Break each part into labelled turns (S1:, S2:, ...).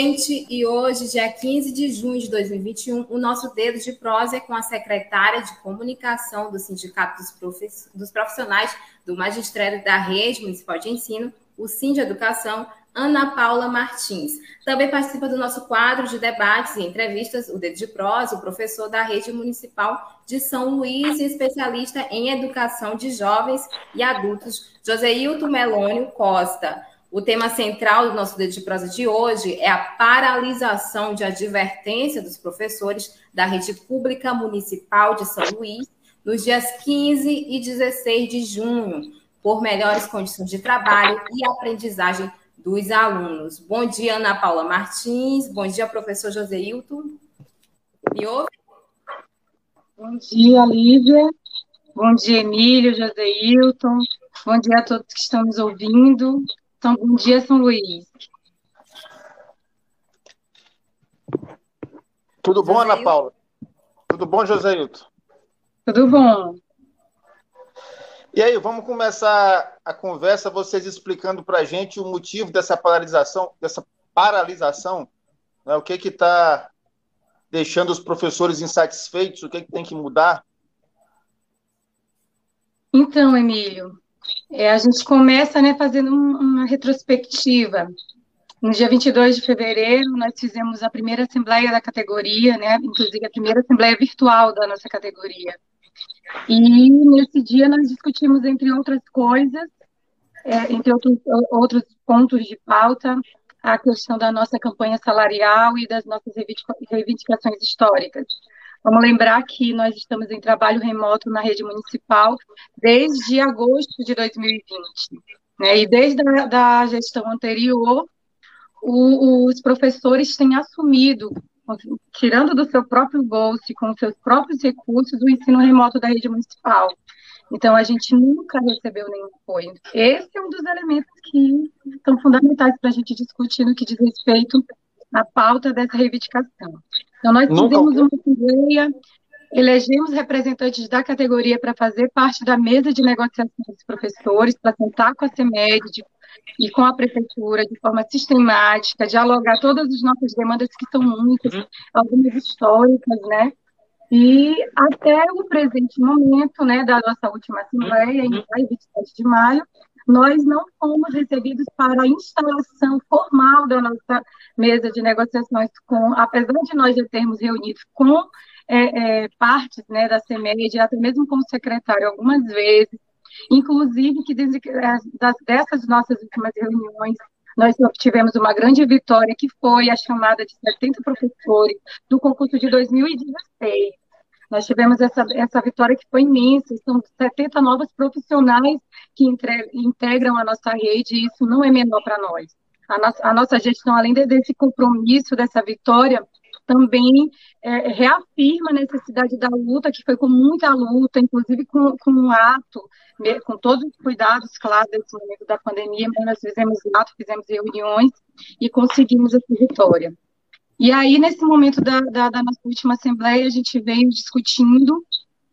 S1: Gente, e hoje, dia 15 de junho de 2021, o nosso dedo de prosa é com a secretária de comunicação do Sindicato dos, dos Profissionais do Magistério da Rede Municipal de Ensino, o Sim de Educação, Ana Paula Martins. Também participa do nosso quadro de debates e entrevistas, o Dedo de Prosa, o professor da Rede Municipal de São Luís e especialista em educação de jovens e adultos, Joseilton Melônio Costa. O tema central do nosso dedo de prosa de hoje é a paralisação de advertência dos professores da rede pública municipal de São Luís nos dias 15 e 16 de junho, por melhores condições de trabalho e aprendizagem dos alunos. Bom dia, Ana Paula Martins. Bom dia, professor José Hilton. Me ouve?
S2: Bom dia, Lívia. Bom dia, Emílio, José Hilton. Bom dia a todos que estão nos ouvindo. Então, bom dia, São Luís.
S3: Tudo bom, Ana Paula? Tudo bom, Joséilton?
S2: Tudo bom.
S3: E aí, vamos começar a conversa, vocês explicando para a gente o motivo dessa paralisação, dessa paralisação, né? o que está deixando os professores insatisfeitos, o que, que tem que mudar?
S2: Então, Emílio, é, a gente começa né, fazendo uma retrospectiva. No dia 22 de fevereiro, nós fizemos a primeira assembleia da categoria, né, inclusive a primeira assembleia virtual da nossa categoria. E nesse dia nós discutimos, entre outras coisas, é, entre outros, outros pontos de pauta, a questão da nossa campanha salarial e das nossas reivindicações históricas. Vamos lembrar que nós estamos em trabalho remoto na rede municipal desde agosto de 2020. Né? E desde a da gestão anterior, o, os professores têm assumido, tirando do seu próprio bolso e com seus próprios recursos, o ensino remoto da rede municipal. Então, a gente nunca recebeu nenhum apoio. Esse é um dos elementos que são fundamentais para a gente discutir no que diz respeito à pauta dessa reivindicação. Então, nós Nunca... fizemos uma assembleia, elegemos representantes da categoria para fazer parte da mesa de negociação dos professores, para sentar com a CEMED e com a prefeitura de forma sistemática, dialogar todas as nossas demandas, que são muitas, uhum. algumas históricas, né? E até o presente momento, né, da nossa última assembleia, em maio, 27 de maio, nós não fomos recebidos para a instalação formal da nossa mesa de negociações, com, apesar de nós já termos reunido com é, é, partes né, da CEMED, até mesmo com o secretário algumas vezes, inclusive que das, dessas nossas últimas reuniões, nós obtivemos uma grande vitória, que foi a chamada de 70 professores do concurso de 2016. Nós tivemos essa, essa vitória que foi imensa, são 70 novos profissionais que entre, integram a nossa rede, e isso não é menor para nós. A nossa, a nossa gestão, além desse compromisso, dessa vitória, também é, reafirma a necessidade da luta, que foi com muita luta, inclusive com, com um ato, com todos os cuidados, claro, desse momento da pandemia, mas nós fizemos ato, fizemos reuniões e conseguimos essa vitória. E aí, nesse momento da, da, da nossa última assembleia, a gente veio discutindo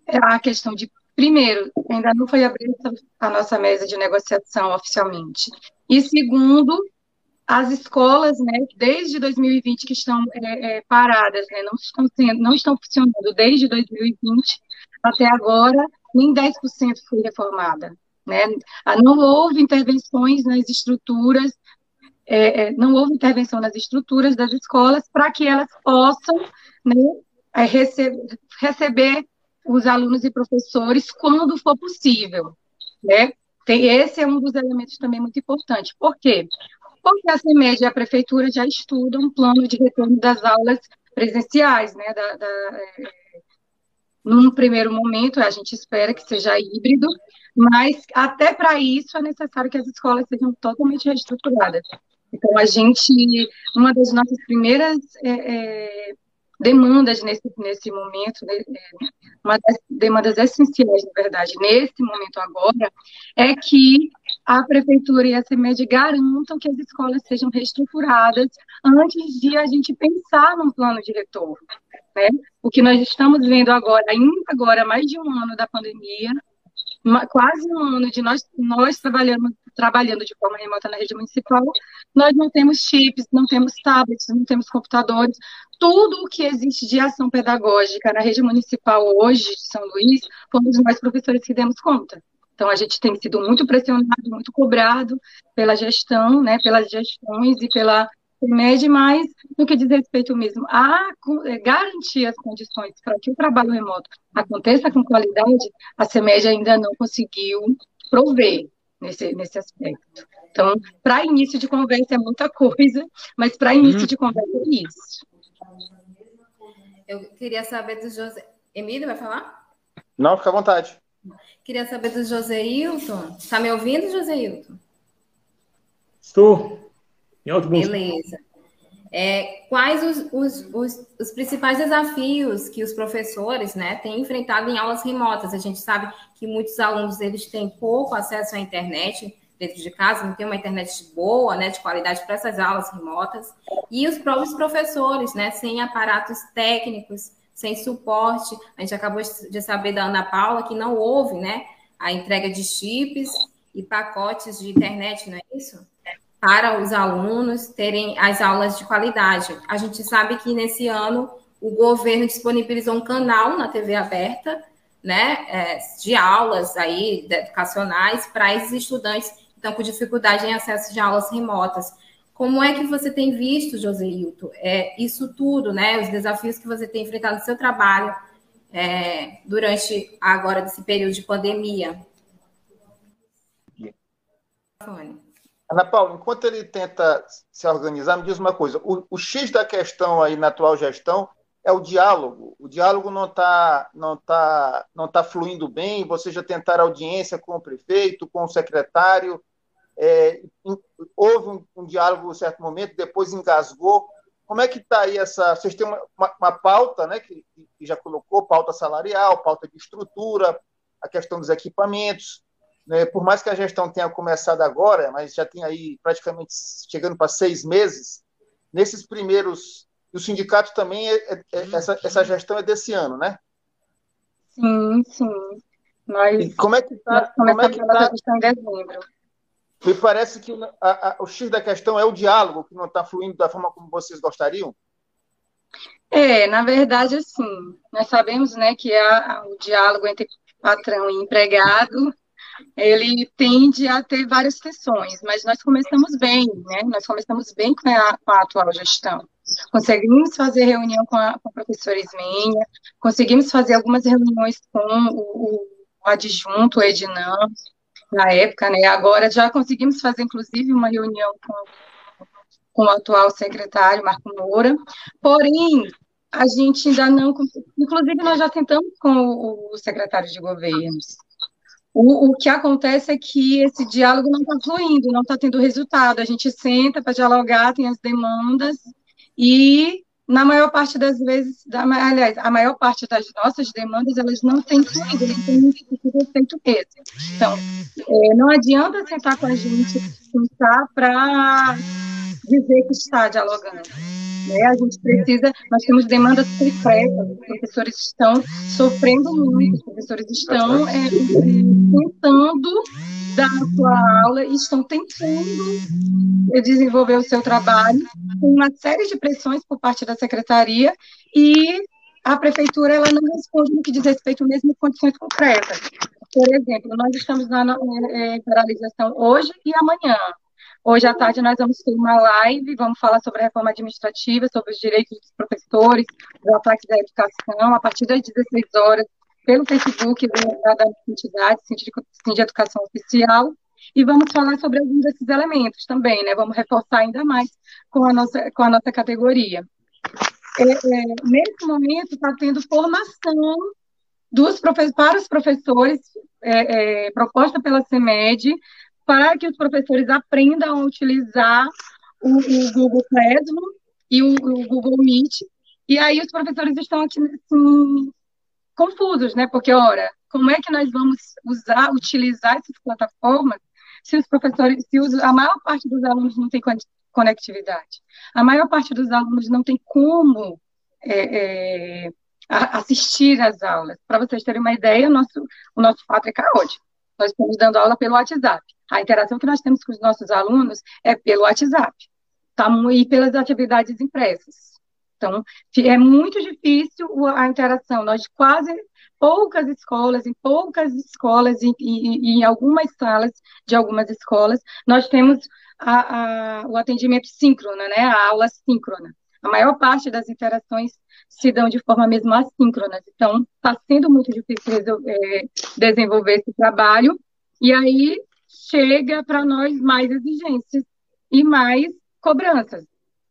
S2: a questão de, primeiro, ainda não foi aberta a nossa mesa de negociação oficialmente, e segundo, as escolas, né, desde 2020 que estão é, é, paradas, né, não estão sendo, não estão funcionando desde 2020 até agora, nem 10% foi reformada, né? Ah, não houve intervenções nas estruturas é, é, não houve intervenção nas estruturas das escolas para que elas possam né, é, receber, receber os alunos e professores quando for possível. Né? Tem, esse é um dos elementos também muito importante. Por quê? Porque a CEMED e a prefeitura já estudam um plano de retorno das aulas presenciais, né, da, da, é, num primeiro momento, a gente espera que seja híbrido, mas até para isso é necessário que as escolas sejam totalmente reestruturadas. Então, a gente, uma das nossas primeiras é, é, demandas nesse, nesse momento, né, é, uma das demandas essenciais, na verdade, nesse momento agora, é que a prefeitura e a CEMED garantam que as escolas sejam reestruturadas antes de a gente pensar num plano de retorno. Né? O que nós estamos vendo agora, ainda agora, mais de um ano da pandemia, quase um ano de nós, nós trabalhando, trabalhando de forma remota na rede municipal, nós não temos chips, não temos tablets, não temos computadores. Tudo o que existe de ação pedagógica na rede municipal hoje de São Luís, fomos nós professores que demos conta. Então, a gente tem sido muito pressionado, muito cobrado pela gestão, né, pelas gestões e pela CEMED, mas no que diz respeito mesmo a é, garantir as condições para que o trabalho remoto aconteça com qualidade, a CEMED ainda não conseguiu prover nesse, nesse aspecto. Então, para início de conversa é muita coisa, mas para início uhum. de conversa é isso.
S1: Eu queria saber do José. Emílio, vai falar?
S3: Não, fica à vontade.
S1: Queria saber do José Hilton. Está me ouvindo, José Hilton?
S4: Estou.
S1: Beleza. É, quais os, os, os, os, principais desafios que os professores né, têm enfrentado em aulas remotas? A gente sabe que muitos alunos eles têm pouco acesso à internet dentro de casa, não tem uma internet boa, né, de qualidade para essas aulas remotas, e os próprios professores, né, sem aparatos técnicos, sem suporte. A gente acabou de saber da Ana Paula que não houve né, a entrega de chips e pacotes de internet, não é isso? Para os alunos terem as aulas de qualidade. A gente sabe que nesse ano o governo disponibilizou um canal na TV aberta, né, é, de aulas aí educacionais para esses estudantes que estão com dificuldade em acesso de aulas remotas. Como é que você tem visto, José Hilton, é, isso tudo, né, os desafios que você tem enfrentado no seu trabalho é, durante agora desse período de pandemia?
S3: Fone. Ana Paula, enquanto ele tenta se organizar, me diz uma coisa: o, o X da questão aí na atual gestão é o diálogo. O diálogo não está não tá, não tá fluindo bem. Vocês já tentaram audiência com o prefeito, com o secretário. É, houve um, um, diálogo em certo momento, depois engasgou. Como é que está aí essa. Vocês têm uma, uma, uma pauta, né, que, que já colocou, pauta salarial, pauta de estrutura, a questão dos equipamentos. Né? Por mais que a gestão tenha começado agora, mas já tem aí praticamente chegando para seis meses, nesses primeiros. E o sindicato também, é, é, é, essa, essa gestão é desse ano, né?
S2: Sim, sim. Nós,
S3: e como é que está? Como é que tá? em dezembro. Me parece que a, a, o X da questão é o diálogo, que não está fluindo da forma como vocês gostariam?
S2: É, na verdade, assim, nós sabemos né, que a, o diálogo entre patrão e empregado ele tende a ter várias sessões, mas nós começamos bem, né? Nós começamos bem com a, com a atual gestão. Conseguimos fazer reunião com a, com a professora Ismênia, conseguimos fazer algumas reuniões com o, o adjunto, o Ednan, na época, né? Agora já conseguimos fazer, inclusive, uma reunião com, com o atual secretário, Marco Moura, porém, a gente ainda não. Inclusive, nós já tentamos com o secretário de governos, o, o que acontece é que esse diálogo não está fluindo, não está tendo resultado. A gente senta para dialogar, tem as demandas, e na maior parte das vezes, da, aliás, a maior parte das nossas demandas, elas não têm fluído, não têm sido feito mesmo. Então, é, não adianta sentar com a gente, sentar para dizer que está dialogando. Né? A gente precisa, nós temos demandas concretas, os professores estão sofrendo muito, os professores estão é, tentando dar a sua aula e estão tentando desenvolver o seu trabalho com uma série de pressões por parte da secretaria e a prefeitura ela não responde no que diz respeito mesmo a condições concretas. Por exemplo, nós estamos na é, paralisação hoje e amanhã. Hoje à tarde nós vamos ter uma live, vamos falar sobre a reforma administrativa, sobre os direitos dos professores, do ataque da educação, a partir das 16 horas, pelo Facebook da, da entidade, Sim de Educação Oficial, e vamos falar sobre alguns desses elementos também, né? Vamos reforçar ainda mais com a nossa, com a nossa categoria. É, é, nesse momento está tendo formação dos para os professores, é, é, proposta pela CEMED, para que os professores aprendam a utilizar o, o Google Classroom e o, o, Google Meet. E aí os professores estão aqui assim, confusos, né? Porque, ora, como é que nós vamos usar, utilizar essas plataformas se os professores, se os, a maior parte dos alunos não tem conectividade, a maior parte dos alunos não tem como é, é, assistir às aulas. Para vocês terem uma ideia, o nosso, o nosso fato é caótico. Nós estamos dando aula pelo WhatsApp. A interação que nós temos com os nossos alunos é pelo WhatsApp tá, e pelas atividades impressas. Então, é muito difícil a interação. Nós quase poucas escolas, em poucas escolas e, em algumas salas de algumas escolas, nós temos a, a, o atendimento síncrono, né, a aula síncrona. A maior parte das interações se dão de forma mesmo assíncrona. Então, está sendo muito difícil é, desenvolver esse trabalho, e aí chega para nós mais exigências e mais cobranças,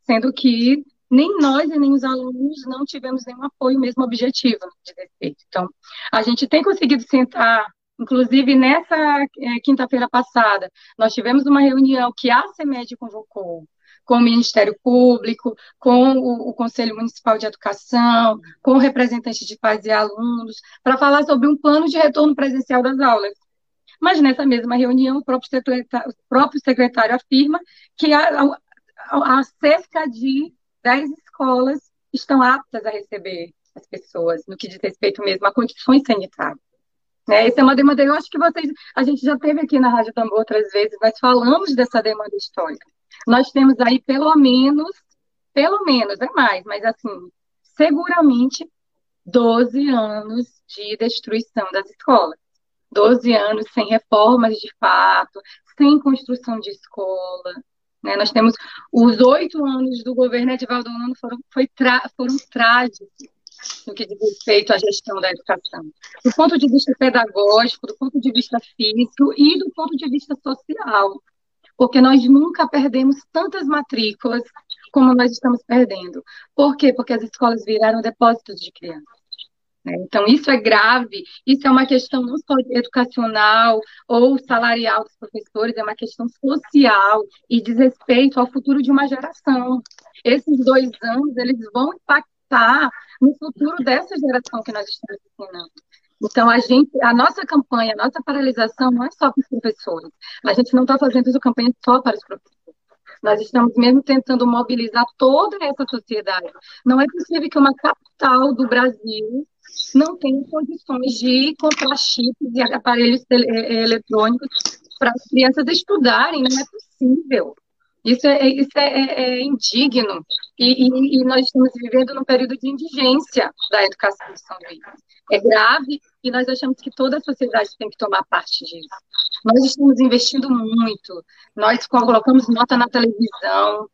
S2: sendo que nem nós e nem os alunos não tivemos nenhum apoio, mesmo objetivo de respeito. Então, a gente tem conseguido sentar, inclusive nessa é, quinta-feira passada, nós tivemos uma reunião que a CEMED convocou, com o Ministério Público, com o, o Conselho Municipal de Educação, com representantes de pais e alunos, para falar sobre um plano de retorno presencial das aulas. Mas nessa mesma reunião, o próprio secretário, o próprio secretário afirma que há, há cerca de 10 escolas estão aptas a receber as pessoas, no que diz respeito mesmo a condições sanitárias. Né? Essa é uma demanda, eu acho que vocês, a gente já teve aqui na Rádio Tambor outras vezes, nós falamos dessa demanda histórica. Nós temos aí pelo menos, pelo menos, é mais, mas assim, seguramente 12 anos de destruição das escolas. 12 anos sem reformas de fato, sem construção de escola. Né? Nós temos os oito anos do governo Edivaldo Nuno foram, foi foram trágicos no que diz respeito à gestão da educação. Do ponto de vista pedagógico, do ponto de vista físico e do ponto de vista social porque nós nunca perdemos tantas matrículas como nós estamos perdendo. Por quê? Porque as escolas viraram depósitos de crianças. Né? Então, isso é grave, isso é uma questão não só educacional ou salarial dos professores, é uma questão social e diz respeito ao futuro de uma geração. Esses dois anos, eles vão impactar no futuro dessa geração que nós estamos ensinando. Então, a gente, a nossa campanha, a nossa paralisação não é só para os professores. A gente não está fazendo essa campanha só para os professores. Nós estamos mesmo tentando mobilizar toda essa sociedade. Não é possível que uma capital do Brasil não tenha condições de comprar chips e aparelhos eletrônicos para as crianças estudarem. Não é possível. Isso é, isso é, é, é indigno. E, e, e, nós estamos vivendo num período de indigência da educação de São Luís. É grave e nós achamos que toda a sociedade tem que tomar parte disso. Nós estamos investindo muito. Nós colocamos nota na televisão,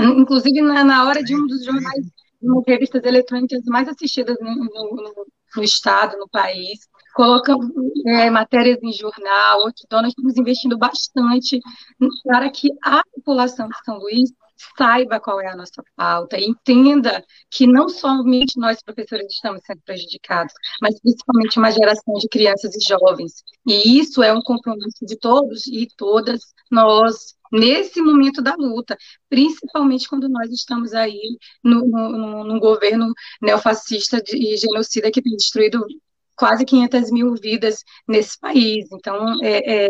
S2: inclusive na, na hora de um dos jornais, uma revistas eletrônicas mais assistidas no, no, no estado, no país. Colocamos é, matérias em jornal, então nós estamos investindo bastante para que a população de São Luís saiba qual é a nossa pauta, entenda que não somente nós professores estamos sendo prejudicados, mas principalmente uma geração de crianças e jovens. E isso é um compromisso de todos e todas nós nesse momento da luta, principalmente quando nós estamos aí no, no governo neofascista e genocida que tem destruído quase 500 mil vidas nesse país. Então, é, é,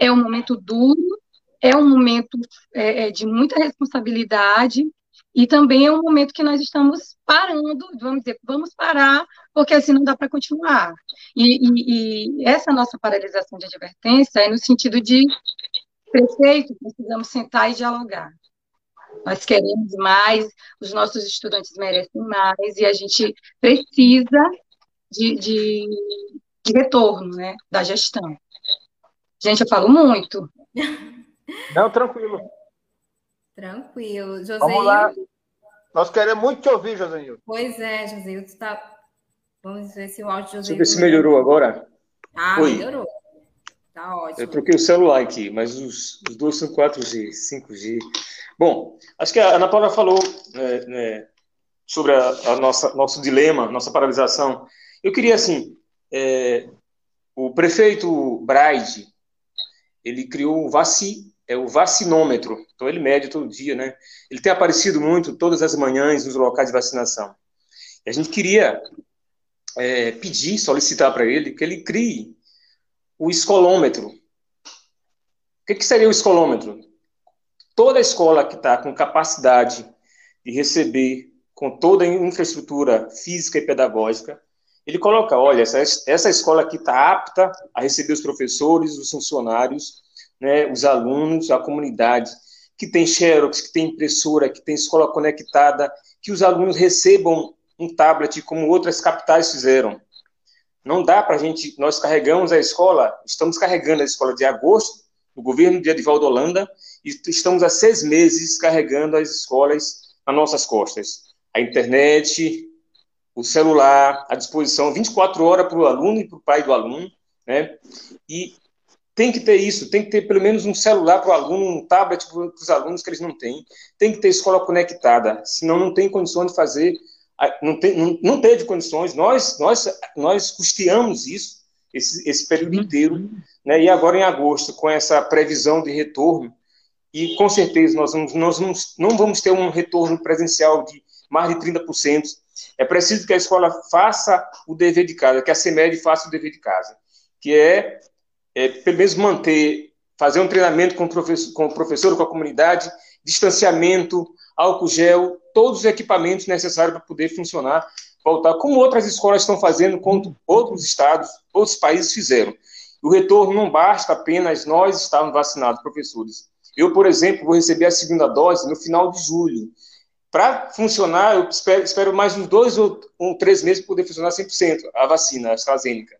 S2: é um momento duro, é um momento é, é, de muita responsabilidade e também é um momento que nós estamos parando, vamos dizer, vamos parar, porque assim não dá para continuar. E, e, e, essa nossa paralisação de advertência é no sentido de prefeito, precisamos sentar e dialogar. Nós queremos mais, os nossos estudantes merecem mais, e a gente precisa de, de, de retorno né, da gestão. Gente, eu falo muito.
S3: Não, tranquilo.
S1: Tranquilo. José.
S3: Vamos lá. Nós queremos muito te ouvir, Joséildo.
S1: Pois é, Joséildo. Tá... Vamos ver se o áudio de
S4: Joséildo... Deixa eu ver se melhorou agora.
S1: Ah, Oi. melhorou. Tá ótimo.
S4: Eu troquei o celular aqui, mas os, os dois são 4G, 5G. Bom, acho que a Ana Paula falou né, né, sobre a, a nossa, nosso dilema, nossa paralisação. Eu queria, assim, é, o prefeito Braide, ele criou o vaci, é o vacinômetro, então ele mede todo dia, né? Ele tem aparecido muito todas as manhãs nos locais de vacinação. E a gente queria é, pedir, solicitar para ele que ele crie o escolômetro. O que, que seria o escolômetro? Toda escola que está com capacidade de receber com toda a infraestrutura física e pedagógica, ele coloca, olha, essa, essa escola aqui está apta a receber os professores, os funcionários, né, os alunos, a comunidade, que tem xerox, que tem impressora, que tem escola conectada, que os alunos recebam um tablet como outras capitais fizeram. Não dá para a gente, nós carregamos a escola, estamos carregando a escola de agosto, do governo de Edivaldo Holanda, e estamos há seis meses carregando as escolas nas nossas costas. A internet, o celular à disposição 24 horas para o aluno e para o pai do aluno, né? E tem que ter isso, tem que ter pelo menos um celular para o aluno, um tablet para os alunos que eles não têm, tem que ter escola conectada, senão não tem condições de fazer, não, tem, não, não teve condições, nós, nós, nós custeamos isso, esse, esse período uhum. inteiro, né? E agora em agosto, com essa previsão de retorno, e com certeza nós, vamos, nós não, não vamos ter um retorno presencial de mais de 30%, é preciso que a escola faça o dever de casa, que a CEMED faça o dever de casa, que é, é pelo menos manter, fazer um treinamento com o, professor, com o professor, com a comunidade, distanciamento, álcool gel, todos os equipamentos necessários para poder funcionar, voltar, como outras escolas estão fazendo, como outros estados, outros países fizeram. O retorno não basta apenas nós estarmos vacinados, professores. Eu, por exemplo, vou receber a segunda dose no final de julho. Para funcionar, eu espero, espero, mais uns dois ou um, três meses para poder funcionar 100% a vacina, a AstraZeneca.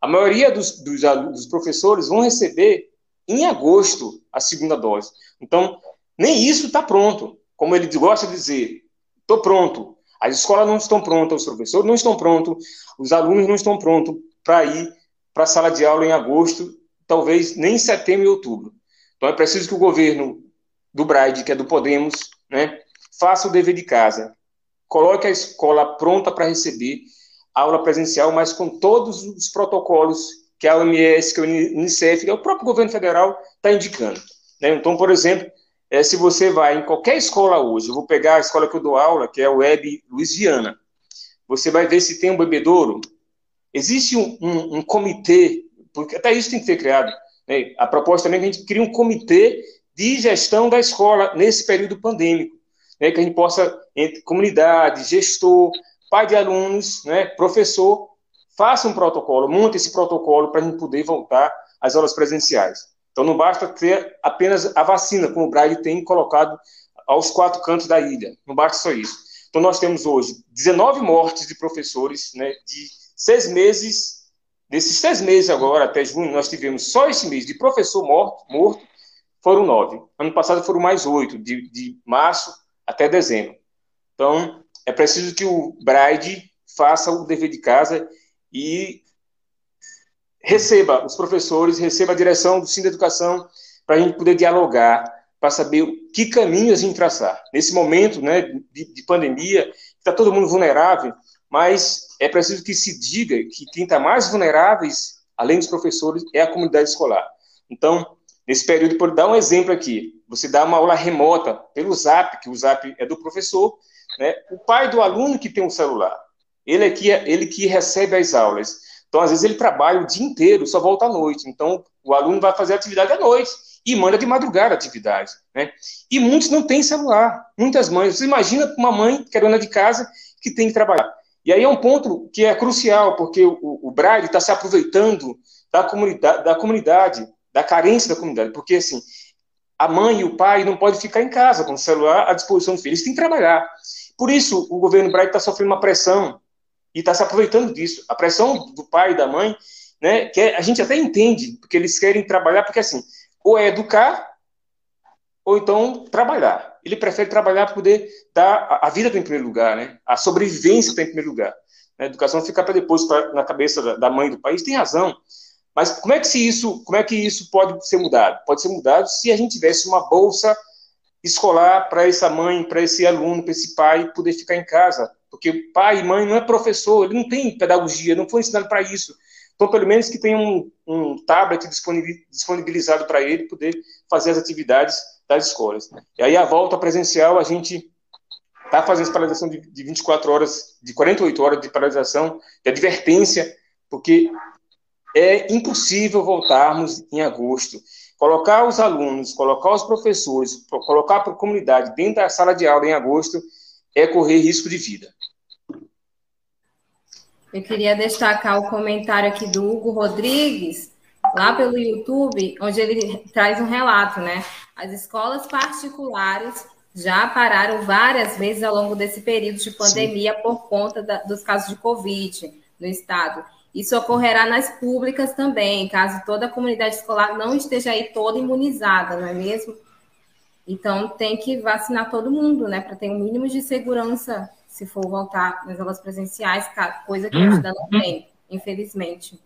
S4: A maioria dos, dos, dos, professores vão receber em agosto a segunda dose. Então, nem isso está pronto. Como ele gosta de dizer, estou pronto. As escolas não estão prontas, os professores não estão prontos, os alunos não estão prontos para ir para a sala de aula em agosto, talvez nem em setembro e outubro. Então, é preciso que o governo do Braide, que é do Podemos, né, faça o dever de casa, coloque a escola pronta para receber aula presencial, mas com todos os protocolos que a OMS, que a Unicef, que o próprio governo federal está indicando. Né? Então, por exemplo, é, se você vai em qualquer escola hoje, eu vou pegar a escola que eu dou aula, que é a Web Louisiana, você vai ver se tem um bebedouro. Existe um, um, um comitê, porque até isso tem que ser criado. Né? A proposta também é que a gente crie um comitê de gestão da escola nesse período pandêmico né, que a gente possa, entre comunidade, gestor, pai de alunos, né, professor, faça um protocolo, monte esse protocolo para a gente poder voltar às aulas presenciais. Então não basta ter apenas a vacina, como o Braille tem colocado aos quatro cantos da ilha, não basta só isso. Então nós temos hoje 19 mortes de professores, né, de seis meses, desses seis meses agora, até junho, nós tivemos só esse mês de professor morto, morto foram nove. Ano passado foram mais oito, de, de março até dezembro. Então, é preciso que o Braide faça o dever de casa e receba os professores, receba a direção do da Educação para a gente poder dialogar, para saber que caminho a gente traçar. Nesse momento né, de, de pandemia, está todo mundo vulnerável, mas é preciso que se diga que quem está mais vulneráveis, além dos professores, é a comunidade escolar. Então, nesse período, por dar um exemplo aqui, você dá uma aula remota pelo Zap, que o Zap é do professor, né? O pai do aluno que tem um celular, ele é que, ele que recebe as aulas. Então, às vezes, ele trabalha o dia inteiro, só volta à noite. Então, o aluno vai fazer atividade à noite e manda de madrugada a atividade. Né? E muitos não têm celular. Muitas mães. Você imagina uma mãe que é dona de casa que tem que trabalhar. E aí é um ponto que é crucial, porque o, o Braille está se aproveitando da comunidade, da comunidade, da carência da comunidade. Porque, assim, a mãe e o pai não podem ficar em casa com o celular à disposição do filho, eles têm que trabalhar. Por isso, o governo Braga está sofrendo uma pressão e está se aproveitando disso. A pressão do pai e da mãe, né, que é, a gente até entende, porque eles querem trabalhar, porque assim, ou é educar, ou então trabalhar. Ele prefere trabalhar para poder dar a vida em primeiro lugar, né? A sobrevivência em primeiro lugar. A educação fica para depois pra, na cabeça da mãe do país. Tem razão. Mas como é que se isso, como é que isso pode ser mudado? Pode ser mudado se a gente tivesse uma bolsa escolar para essa mãe, para esse aluno, para esse pai poder ficar em casa porque pai e mãe não é professor, ele não tem pedagogia, não foi ensinado para isso. Então, pelo menos que tenha um, um tablet disponibilizado para ele poder fazer as atividades das escolas. E aí, a volta presencial, a gente está fazendo essa paralisação de, de 24 horas, de 48 horas de paralisação, de advertência, porque é impossível voltarmos em agosto. Colocar os alunos, colocar os professores, colocar a comunidade dentro da sala de aula em agosto é correr risco de vida.
S1: Eu queria destacar o comentário aqui do Hugo Rodrigues, lá pelo YouTube, onde ele traz um relato, né? As escolas particulares já pararam várias vezes ao longo desse período de pandemia Sim. por conta da, dos casos de Covid no estado. Isso ocorrerá nas públicas também, caso toda a comunidade escolar não esteja aí toda imunizada, não é mesmo? Então tem que vacinar todo mundo, né, para ter um mínimo de segurança se for voltar nas aulas presenciais, coisa que a gente ainda não tem, infelizmente.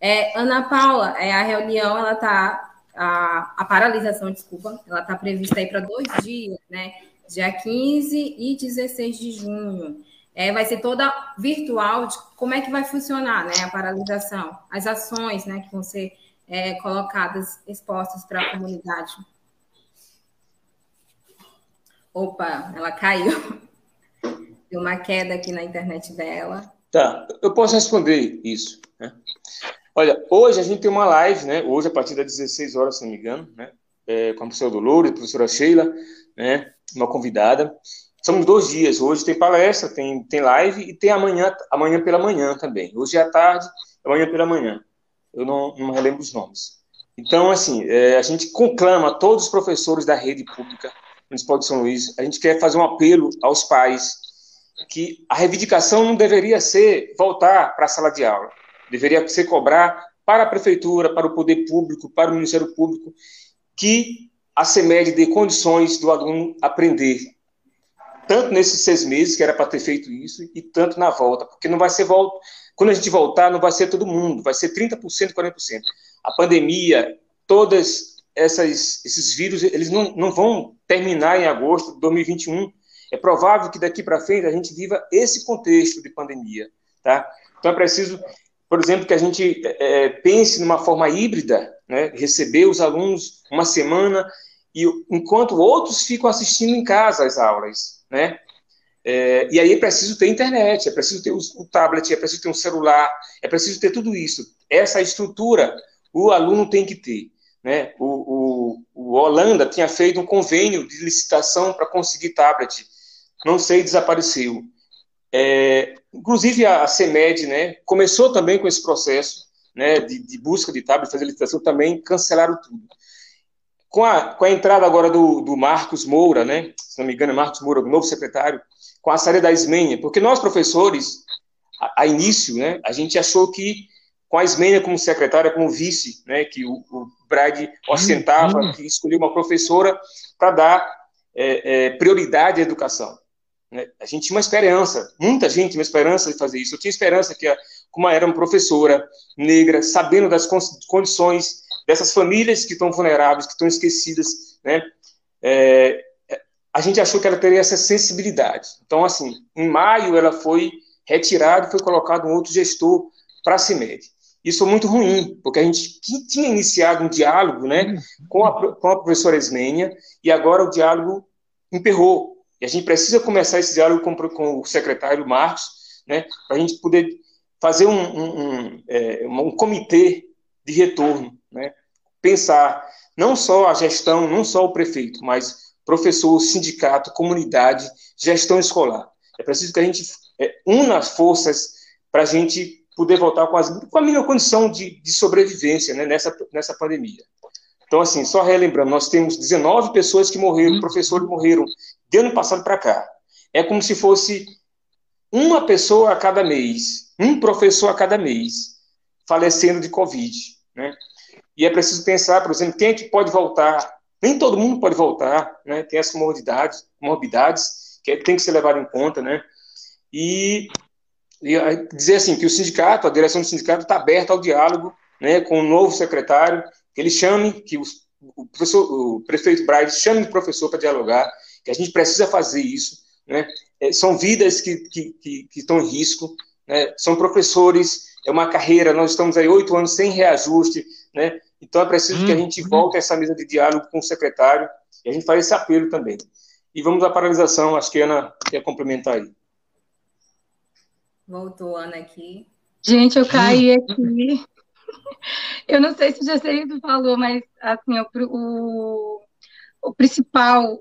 S1: É, Ana Paula, é, a reunião ela está a, a paralisação, desculpa, ela está prevista aí para dois dias, né? Dia 15 e 16 de junho. É, vai ser toda virtual de como é que vai funcionar né, a paralisação, as ações né, que vão ser é, colocadas, expostas para a comunidade. Opa, ela caiu. Deu uma queda aqui na internet dela.
S4: Tá, eu posso responder isso. Né? Olha, hoje a gente tem uma live, né? Hoje, a partir das 16 horas, se não me engano, né? É, com a professora Dolores, a professora Sheila, né? Uma convidada. São dois dias. Hoje tem palestra, tem, tem live e tem amanhã, amanhã pela manhã também. Hoje é à tarde, amanhã pela manhã. Eu não, não relembro os nomes. Então, assim, é, a gente conclama todos os professores da rede pública municipal de São Luís. A gente quer fazer um apelo aos pais que a reivindicação não deveria ser voltar para a sala de aula. Deveria ser cobrar para a prefeitura, para o poder público, para o Ministério Público, que a CEMED dê condições do aluno aprender tanto nesses seis meses, que era para ter feito isso, e tanto na volta, porque não vai ser volta. Quando a gente voltar, não vai ser todo mundo, vai ser 30%, 40%. A pandemia, todos esses vírus, eles não, não vão terminar em agosto de 2021. É provável que daqui para frente a gente viva esse contexto de pandemia, tá? Então é preciso, por exemplo, que a gente é, pense numa forma híbrida, né? Receber os alunos uma semana e enquanto outros ficam assistindo em casa as aulas, né? É, e aí é preciso ter internet, é preciso ter o, o, tablet, é preciso ter um celular, é preciso ter tudo isso. Essa estrutura o aluno tem que ter. Né? O, o, o Holanda tinha feito um convênio de licitação para conseguir tablet. Não sei, desapareceu. É, inclusive a, a CEMED né, começou também com esse processo né, de, de busca de tablet, fazer licitação, também cancelaram tudo com a, com a entrada agora do, do Marcos Moura, né, se não me engano é Marcos Moura, o novo secretário, com a saída da Ismênia, porque nós, professores, a, a, início, né, a gente achou que com a Ismênia como secretária, como vice, né, que o, o Brad ostentava, uhum. que escolheu uma professora para dar é, é, prioridade à educação. Né? A gente tinha uma esperança, muita gente tinha uma esperança de fazer isso. Eu tinha esperança que, como era uma professora negra, sabendo das condições dessas famílias que estão vulneráveis, que estão esquecidas, né? É, a gente achou que ela teria essa sensibilidade. Então, assim, em maio ela foi retirada e foi colocado um outro gestor para a CIMED. Isso foi muito ruim, porque a gente tinha iniciado um diálogo né, com, a, com a professora Esmênia e agora o diálogo emperrou. E a gente precisa começar esse diálogo com, com o secretário Marcos, né, para a gente poder fazer um, um, um, é, um comitê de retorno, né? pensar não só a gestão, não só o prefeito, mas professor, sindicato, comunidade, gestão escolar. É preciso que a gente é, una forças para a gente poder voltar com, as, com a mínima condição de, de sobrevivência né, nessa, nessa pandemia. Então, assim, só relembrando, nós temos 19 pessoas que morreram, uhum. professores morreram de ano passado para cá. É como se fosse uma pessoa a cada mês, um professor a cada mês, falecendo de Covid. Né? E é preciso pensar, por exemplo, quem é que pode voltar? Nem todo mundo pode voltar, né? Tem as morbidades, morbidades que tem que ser levado em conta, né? E, e dizer assim que o sindicato, a direção do sindicato está aberta ao diálogo, né, com o novo secretário, que ele chame, que o, o, o prefeito Braide chame o professor para dialogar, que a gente precisa fazer isso, né? é, são vidas que, que, que, que estão em risco, né? são professores, é uma carreira, nós estamos aí oito anos sem reajuste, né? Então é preciso que a gente uhum. volte a essa mesa de diálogo com o secretário e a gente faz esse apelo também. E vamos à paralisação, acho que a Ana quer complementar aí.
S1: Voltou, Ana, aqui.
S2: Gente, eu caí aqui. Eu não sei se o Jaceito falou, mas assim, o, o, o principal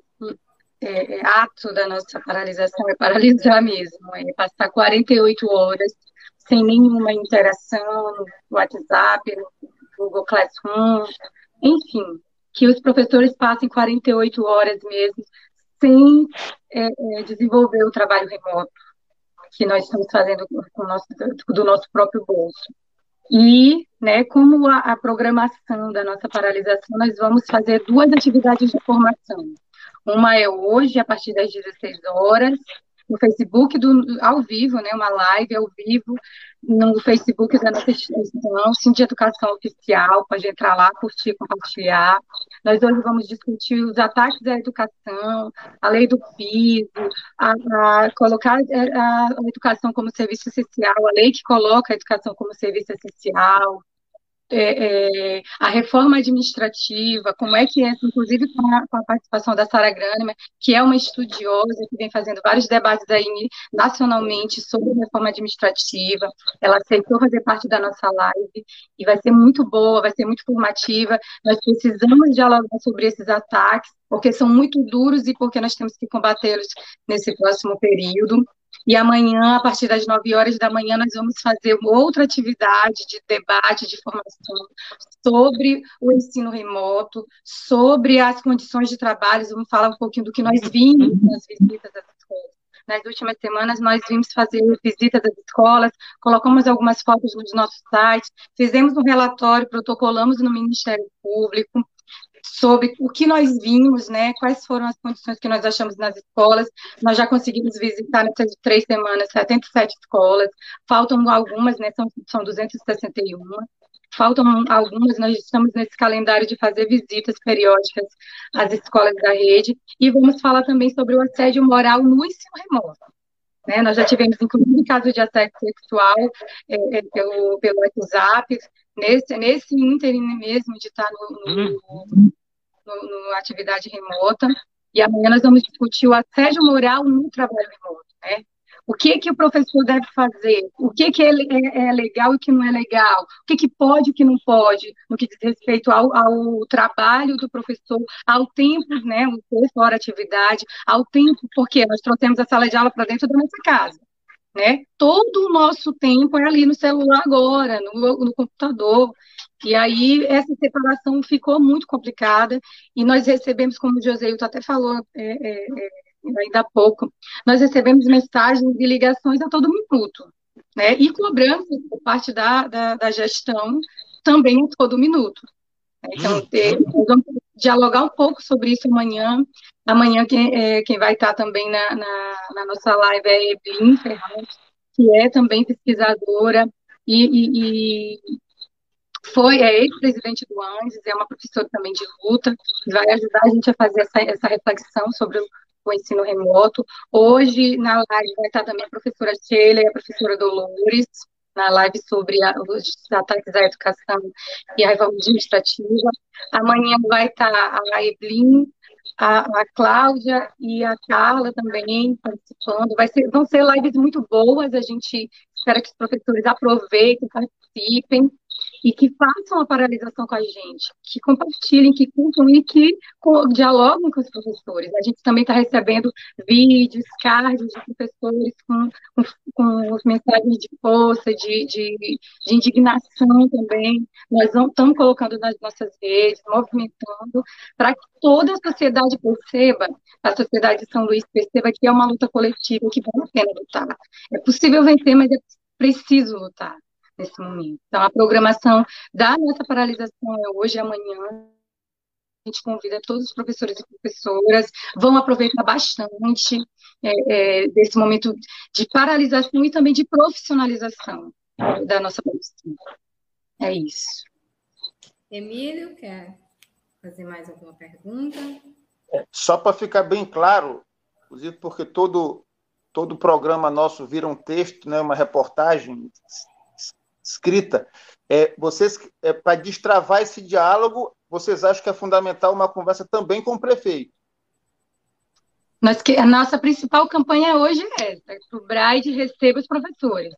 S2: é, é, ato da nossa paralisação é paralisar mesmo, é passar 48 horas sem nenhuma interação no WhatsApp, no Google Classroom, enfim, que os professores passem 48 horas mesmo sem é, é, desenvolver o trabalho remoto que nós estamos fazendo nosso, do nosso próprio bolso. E, né, como a, a, programação da nossa paralisação, nós vamos fazer duas atividades de formação. Uma é hoje, a partir das 16 horas, no Facebook do, ao vivo, né, uma live ao vivo no Facebook da nossa instituição, Sim de Educação Oficial, pode entrar lá, curtir, compartilhar. Nós hoje vamos discutir os ataques à educação, a lei do piso, a, a colocar é, a, a educação como serviço essencial, a lei que coloca a educação como serviço essencial, é, é, a reforma administrativa, como é que é, inclusive com a, com a participação da Sara Granemer, que é uma estudiosa que vem fazendo vários debates aí nacionalmente sobre reforma administrativa, ela aceitou fazer parte da nossa live e vai ser muito boa, vai ser muito formativa, nós precisamos dialogar sobre esses ataques, porque são muito duros e porque nós temos que combatê-los nesse próximo período. E amanhã, a partir das 9 horas da manhã, nós vamos fazer outra atividade de debate, de formação sobre o ensino remoto, sobre as condições de trabalho. Vamos falar um pouquinho do que nós vimos nas visitas às escolas. Nas últimas semanas, nós vimos fazer visitas às escolas, colocamos algumas fotos nos nossos sites, fizemos um relatório, protocolamos no Ministério Público, sobre o que nós vimos, né, quais foram as condições que nós achamos nas escolas. Nós já conseguimos visitar nessas três semanas 77 escolas, faltam algumas, né, são, são 261. Faltam algumas, nós estamos nesse calendário de fazer visitas periódicas às escolas da rede e vamos falar também sobre o assédio moral no ensino remoto. Né? Nós já tivemos, inclusive, casos de assédio sexual é, é, pelo, pelo WhatsApp, nesse, nesse ínterim mesmo de estar no, no, uhum. No, no, atividade remota. E amanhã nós vamos discutir o assédio moral no trabalho remoto, né? O que que o professor deve fazer? O que que é, é, é legal e que não é legal? O que que pode e que não pode no que diz respeito ao, ao trabalho do professor, ao tempo, né, o texto, hora atividade, ao tempo, porque nós trouxemos a sala de aula para dentro da nossa casa né? Todo o nosso tempo é ali no celular agora, no, no computador. E aí essa separação ficou muito complicada e nós recebemos, como o Joseilton até falou é, é, é, ainda há pouco, nós recebemos mensagens e ligações a todo minuto, né? E cobrança por parte da, da, da gestão também a todo minuto. Então, hum. ter, vamos dialogar um pouco sobre isso amanhã. Amanhã, quem, é, quem vai estar também na, na, na, nossa live é Evelyn Ferraz, que é também pesquisadora e, e, e foi, é ex-presidente do ANDES, é uma professora também de luta, vai ajudar a gente a fazer essa, essa reflexão sobre o, o ensino remoto. Hoje, na live, vai estar também a professora Sheila e a professora Dolores, na live sobre a, os ataques à educação e a reforma administrativa. Amanhã vai estar a Evelyn, a, a Cláudia e a Carla também participando. Vai ser, vão ser lives muito boas, a gente espera que os professores aproveitem, participem e que façam a paralisação com a gente, que compartilhem, que curtam e que dialoguem com os professores. A gente também está recebendo vídeos, cards de professores com, com, com mensagens de força, de, de, de indignação também. Nós estamos colocando nas nossas redes, movimentando, para que toda a sociedade perceba, a sociedade de São Luís perceba que é uma luta coletiva, que vale a pena lutar. É possível vencer, mas é preciso lutar nesse momento. Então, a programação da nossa paralisação é hoje e amanhã. A gente convida todos os professores e professoras, vão aproveitar bastante é, é, desse momento de paralisação e também de profissionalização da nossa profissão. É isso.
S1: Emílio, quer fazer mais alguma pergunta?
S3: Só para ficar bem claro, inclusive porque todo todo programa nosso vira um texto, né, uma reportagem escrita. É, vocês, é, para destravar esse diálogo, vocês acham que é fundamental uma conversa também com o prefeito?
S2: Nós, a nossa principal campanha hoje é essa, que o Braide receba os professores.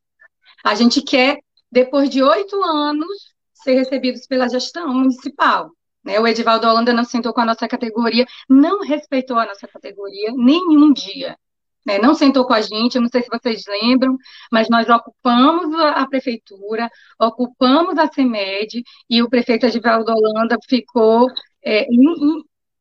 S2: A gente quer, depois de oito anos, ser recebidos pela gestão municipal. Né? O Edivaldo Holanda não sentou com a nossa categoria, não respeitou a nossa categoria nenhum dia. Né? Não sentou com a gente, eu não sei se vocês lembram, mas nós ocupamos a, prefeitura, ocupamos a CEMED, e o prefeito Edivaldo Holanda ficou é,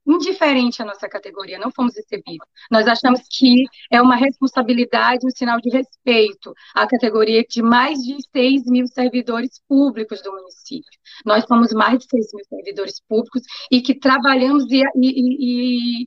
S2: indiferente à nossa categoria, não fomos recebidos. Nós achamos que é uma responsabilidade, um sinal de respeito à categoria de mais de 6 mil servidores públicos do município. Nós somos mais de 6 mil servidores públicos e que trabalhamos e, e, e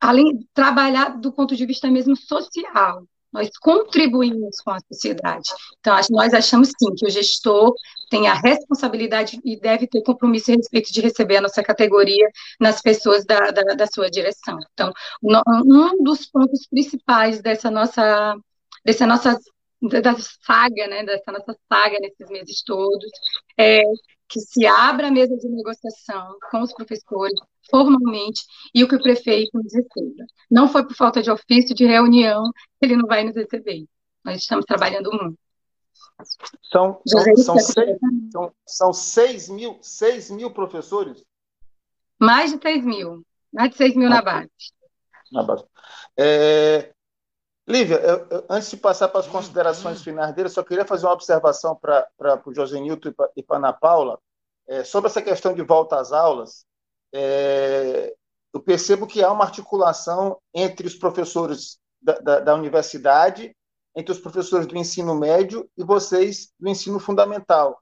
S2: além trabalhar do ponto de vista mesmo social, nós contribuímos com a sociedade. Então, nós achamos sim que o gestor tem a responsabilidade e deve ter compromisso e respeito de receber a nossa categoria nas pessoas da, da, da sua direção. Então, um dos pontos principais dessa nossa, dessa nossa da saga, né, dessa nossa saga nesses meses todos, é que se abra a mesa de negociação com os professores formalmente e o que o prefeito nos receba. Não foi por falta de ofício, de reunião, que ele não vai nos receber. Nós estamos trabalhando muito.
S3: São, são, são, seis, são, são seis, mil, seis mil professores?
S2: Mais de seis mil. Mais de seis mil na base.
S3: Na base. É, Lívia, eu, eu, antes de passar para as considerações finais dele, só queria fazer uma observação para o José Nilton e para a Ana Paula é, sobre essa questão de volta às aulas. É, eu percebo que há uma articulação entre os professores da, da, da, universidade, entre os professores do ensino médio e vocês do ensino fundamental.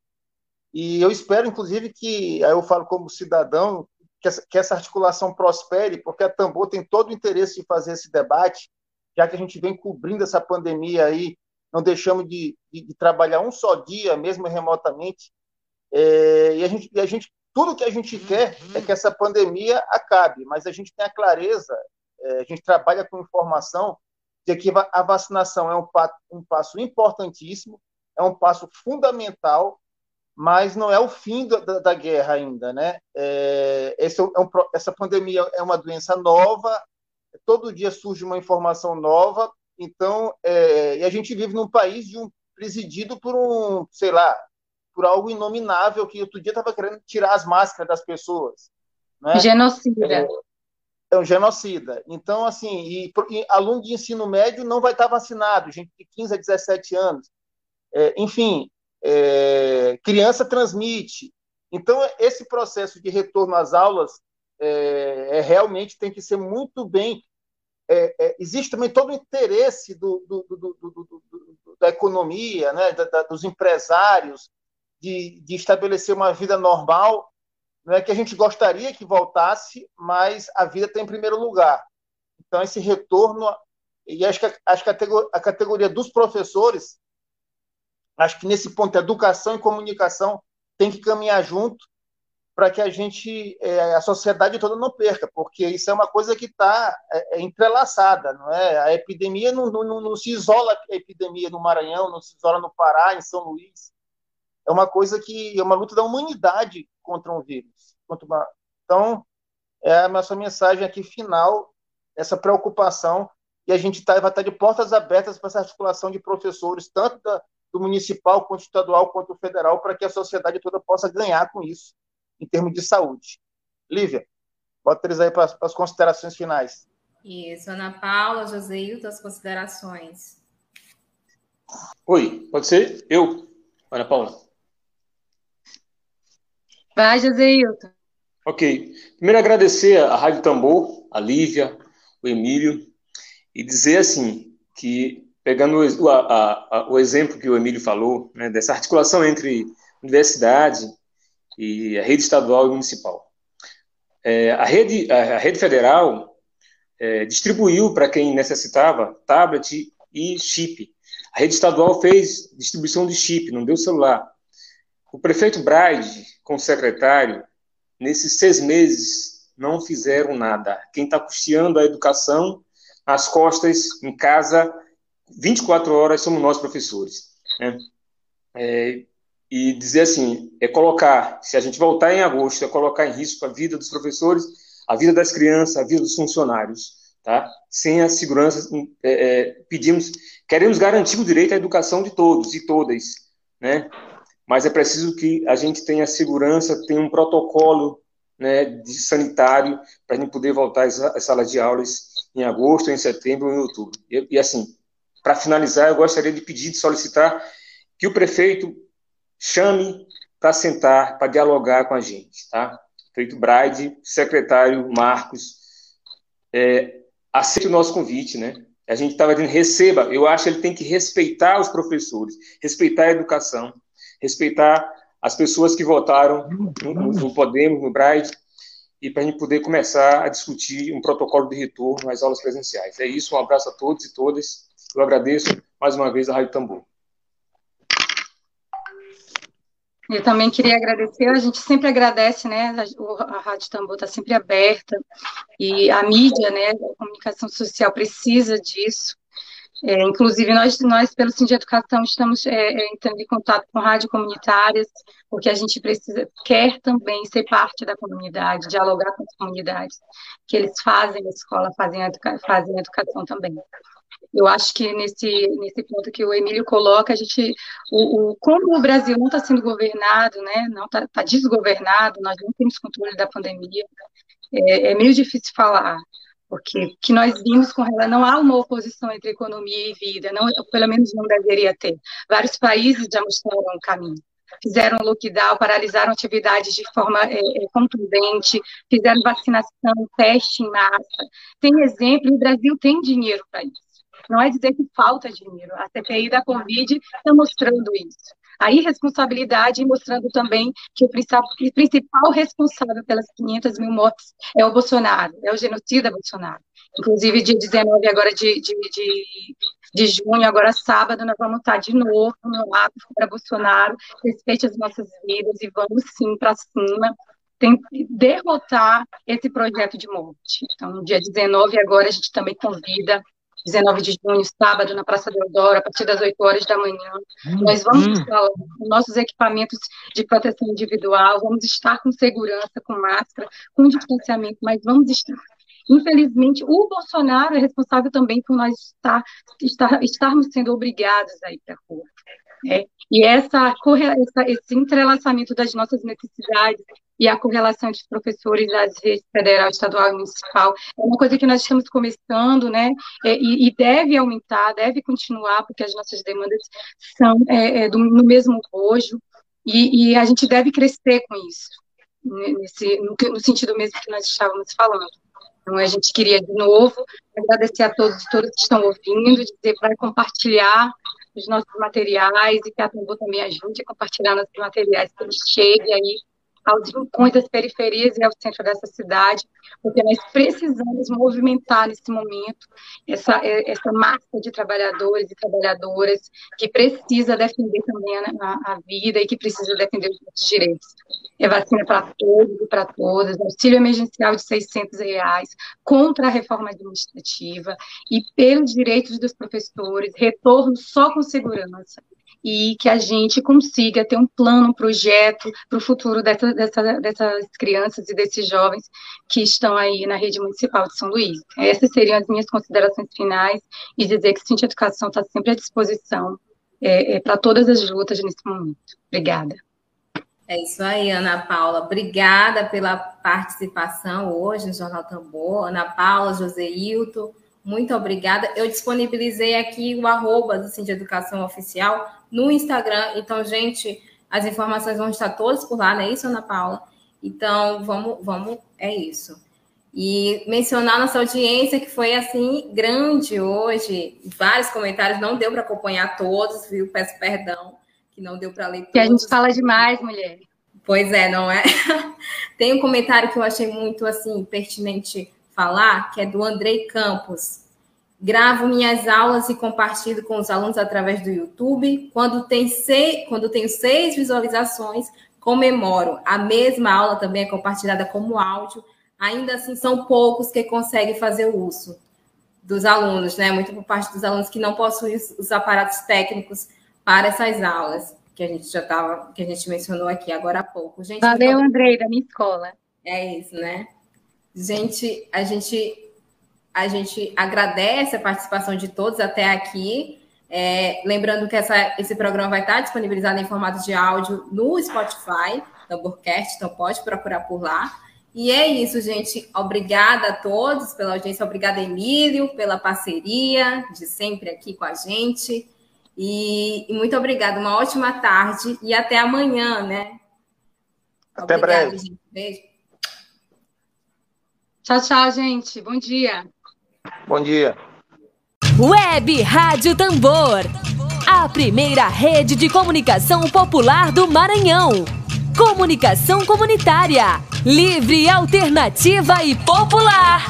S3: E eu espero, inclusive, que, aí eu falo como cidadão, que essa, que essa articulação prospere, porque a Tambor tem todo o interesse de fazer esse debate já que a gente vem cobrindo essa pandemia aí, não deixamos de, de, de trabalhar um só dia, mesmo remotamente, é, e, a gente, e a gente, tudo que a gente quer é que essa pandemia acabe, mas a gente tem a clareza, é, a gente trabalha com informação de que a vacinação é um, um passo importantíssimo, é um passo fundamental, mas não é o fim da, da guerra ainda, né? É, esse é um, essa pandemia é uma doença nova, todo dia surge uma informação nova, então, é, e a gente vive num país de um, presidido por um, sei lá, por algo inominável que outro dia estava querendo tirar as máscaras das pessoas. Né?
S2: Genocida. É,
S3: é um genocida. Então, assim, e, e, aluno de ensino médio não vai estar vacinado, gente de 15 a 17 anos. É, enfim, é, criança transmite. Então, esse processo de retorno às aulas é, é, realmente tem que ser muito bem. É, é, existe também todo o interesse do, do, do, da economia, né, da, da, dos empresários, de, de, estabelecer uma vida normal. É que a gente gostaria que voltasse, mas a vida está em primeiro lugar. Então, esse retorno. E acho que, a, acho que a categoria dos professores, acho que nesse ponto, educação e comunicação tem que caminhar junto para que a gente, é, a sociedade toda não perca, porque isso é uma coisa que está é, é, entrelaçada, não é? A epidemia não, não, não, se isola a epidemia no Maranhão, não se isola no Pará, em São Luís. É uma coisa que é uma luta da humanidade contra um vírus. Contra uma... Então, é a nossa mensagem aqui final, essa preocupação, e a gente tá, vai estar de portas abertas para essa articulação de professores, tanto da, do municipal, quanto estadual, quanto federal, para que a sociedade toda possa ganhar com isso em termos de saúde. Lívia, bota eles aí para as considerações finais.
S1: Isso, Ana Paula, Joseilton, as considerações.
S4: Oi, pode ser? Eu, Ana Paula.
S2: Vai, Joseilton.
S4: Ok. Primeiro agradecer a Rádio Tambor, a Lívia, o Emílio, e dizer assim, que pegando o, a, a, o exemplo que o Emílio falou, né, dessa articulação entre universidade, e a rede estadual e municipal. É, a, rede, a rede federal é, distribuiu para quem necessitava tablet e chip. A rede estadual fez distribuição de chip, não deu celular. O prefeito Braide, com o secretário, nesses seis meses não fizeram nada. Quem está custeando a educação, as costas em casa 24 horas somos nós professores. Né? É, e dizer assim, é colocar, se a gente voltar em agosto, é colocar em risco a vida dos professores, a vida das crianças, a vida dos funcionários, tá? Sem a segurança, é, é, pedimos, queremos garantir o direito à educação de todos e todas, né? Mas é preciso que a gente tenha segurança, tenha um protocolo né, de sanitário para a gente poder voltar às salas de aulas em agosto, em setembro ou em outubro. E, e assim, para finalizar, eu gostaria de pedir, de solicitar que o prefeito chame para sentar, para dialogar com a gente, tá? Prefeito Braide, secretário Marcos, é, aceite o nosso convite, né? A gente estava dizendo, receba, eu acho que ele tem que respeitar os professores, respeitar a educação, respeitar as pessoas que votaram no, no Podemos, no Braide, e para a gente poder começar a discutir um protocolo de retorno às aulas presenciais. É isso, um abraço a todos e todas. Eu agradeço mais uma vez a Rádio Tambor.
S2: Eu também queria agradecer, a gente sempre agradece, né? A, Rádio Tambor está sempre aberta e a mídia, né? A comunicação social precisa disso. É, inclusive, nós, nós, pelo Sim de Educação, estamos é, é, entrando em contato com rádio comunitárias, porque a gente precisa, quer também ser parte da comunidade, dialogar com as comunidades, que eles fazem a escola, fazem a, educa, fazem a educação também. Eu acho que nesse, nesse ponto que o Emílio coloca, a gente, o, o como o Brasil não está sendo governado, né, não está tá desgovernado, nós não temos controle da pandemia, é, é meio difícil falar, porque que nós vimos com ela não há uma oposição entre economia e vida, não, pelo menos não deveria ter. Vários países já mostraram o caminho. Fizeram lockdown, paralisaram atividades de forma é, é, contundente, fizeram vacinação, teste em massa. Tem exemplo, e o Brasil tem dinheiro para isso. Não é dizer que falta dinheiro. A CPI da Covid está mostrando isso. A irresponsabilidade mostrando também que o principal responsável pelas 500 mil mortes é o Bolsonaro, é o genocida Bolsonaro. Inclusive, dia 19 agora de, de, de, de junho, agora sábado, nós vamos estar de novo no ato para Bolsonaro, respeite as nossas vidas e vamos sim para cima tem que derrotar esse projeto de morte. Então, dia 19 agora a gente também convida 19 de junho, sábado, na Praça Deodoro, a partir das 8 horas da manhã. Hum, Nós vamos hum. estar com nossos equipamentos de proteção individual, vamos estar com segurança, com máscara, com distanciamento, mas vamos estar. Infelizmente, o Bolsonaro é responsável também por nós estar, estar estarmos sendo obrigados a ir para a rua. É, e essa, essa, esse entrelaçamento das nossas necessidades e a correlação os professores das redes federal, estadual e municipal é uma coisa que nós estamos começando, né? É, e, e, deve aumentar, deve continuar, porque as nossas demandas são é, é, do, no mesmo bojo, e, e, a gente deve crescer com isso, nesse, no, no sentido mesmo que nós estávamos falando. Então, a gente queria, de novo, agradecer a todos todas que estão ouvindo, dizer para compartilhar os nossos materiais e que a Tambu também ajude a compartilhar nossos materiais, que eles cheguem aí aos rincões das periferias e ao centro dessa cidade, porque nós precisamos movimentar nesse momento essa, essa massa de trabalhadores e trabalhadoras que precisa defender também a, a vida e que precisa defender os direitos. É vacina para todos e para todas, auxílio emergencial de 600 reais, contra a reforma administrativa e pelos direitos dos professores, retorno só com segurança e que a gente consiga ter um plano, um projeto para o futuro dessa, dessa, dessas crianças e desses jovens que estão aí na rede municipal de São Luís. Essas seriam as minhas considerações finais e dizer que Cintia Educação está sempre à disposição é, é, para todas as lutas nesse momento. Obrigada.
S1: É isso aí, Ana Paula. Obrigada pela participação hoje no Jornal Tambor. Ana Paula, José Hilton, muito obrigada. Eu disponibilizei aqui o arroba do Cintia Educação Oficial no Instagram. Então, gente, as informações vão estar todas por lá, não é isso, Ana Paula? Então, vamos, vamos, é isso. E mencionar nossa audiência, que foi assim, grande hoje. Vários comentários, não deu para acompanhar todos, viu? Peço perdão, que não deu para ler todos.
S2: Que a gente fala demais, mulher.
S1: Pois é, não é? Tem um comentário que eu achei muito assim pertinente falar, que é do Andrei Campos. Gravo minhas aulas e compartilho com os alunos através do YouTube. Quando, tem seis, quando tenho seis visualizações, comemoro. A mesma aula também é compartilhada como áudio. Ainda assim, são poucos que conseguem fazer o uso. dos alunos, né? Muito por parte dos alunos que não possuem os aparatos técnicos para essas aulas, que a gente já estava, que a gente mencionou aqui agora há pouco. Gente,
S2: Valeu, então, Andrei, da minha escola.
S1: É isso, né? Gente, a gente a gente agradece a participação de todos até aqui. É, lembrando que essa, esse programa vai estar disponibilizado em formato de áudio no Spotify, Tamborcast, então pode procurar por lá. E é isso, gente. Obrigada a todos pela audiência. Obrigada, Emílio, pela parceria de sempre aqui com a gente. E, e muito obrigada. Uma ótima tarde e até amanhã, né?
S3: Até Obrigada, breve. Gente.
S2: Beijo. Tchau, tchau, gente. Bom dia.
S3: Bom dia.
S5: Web Rádio Tambor. A primeira rede de comunicação popular do Maranhão. Comunicação comunitária. Livre, alternativa e popular.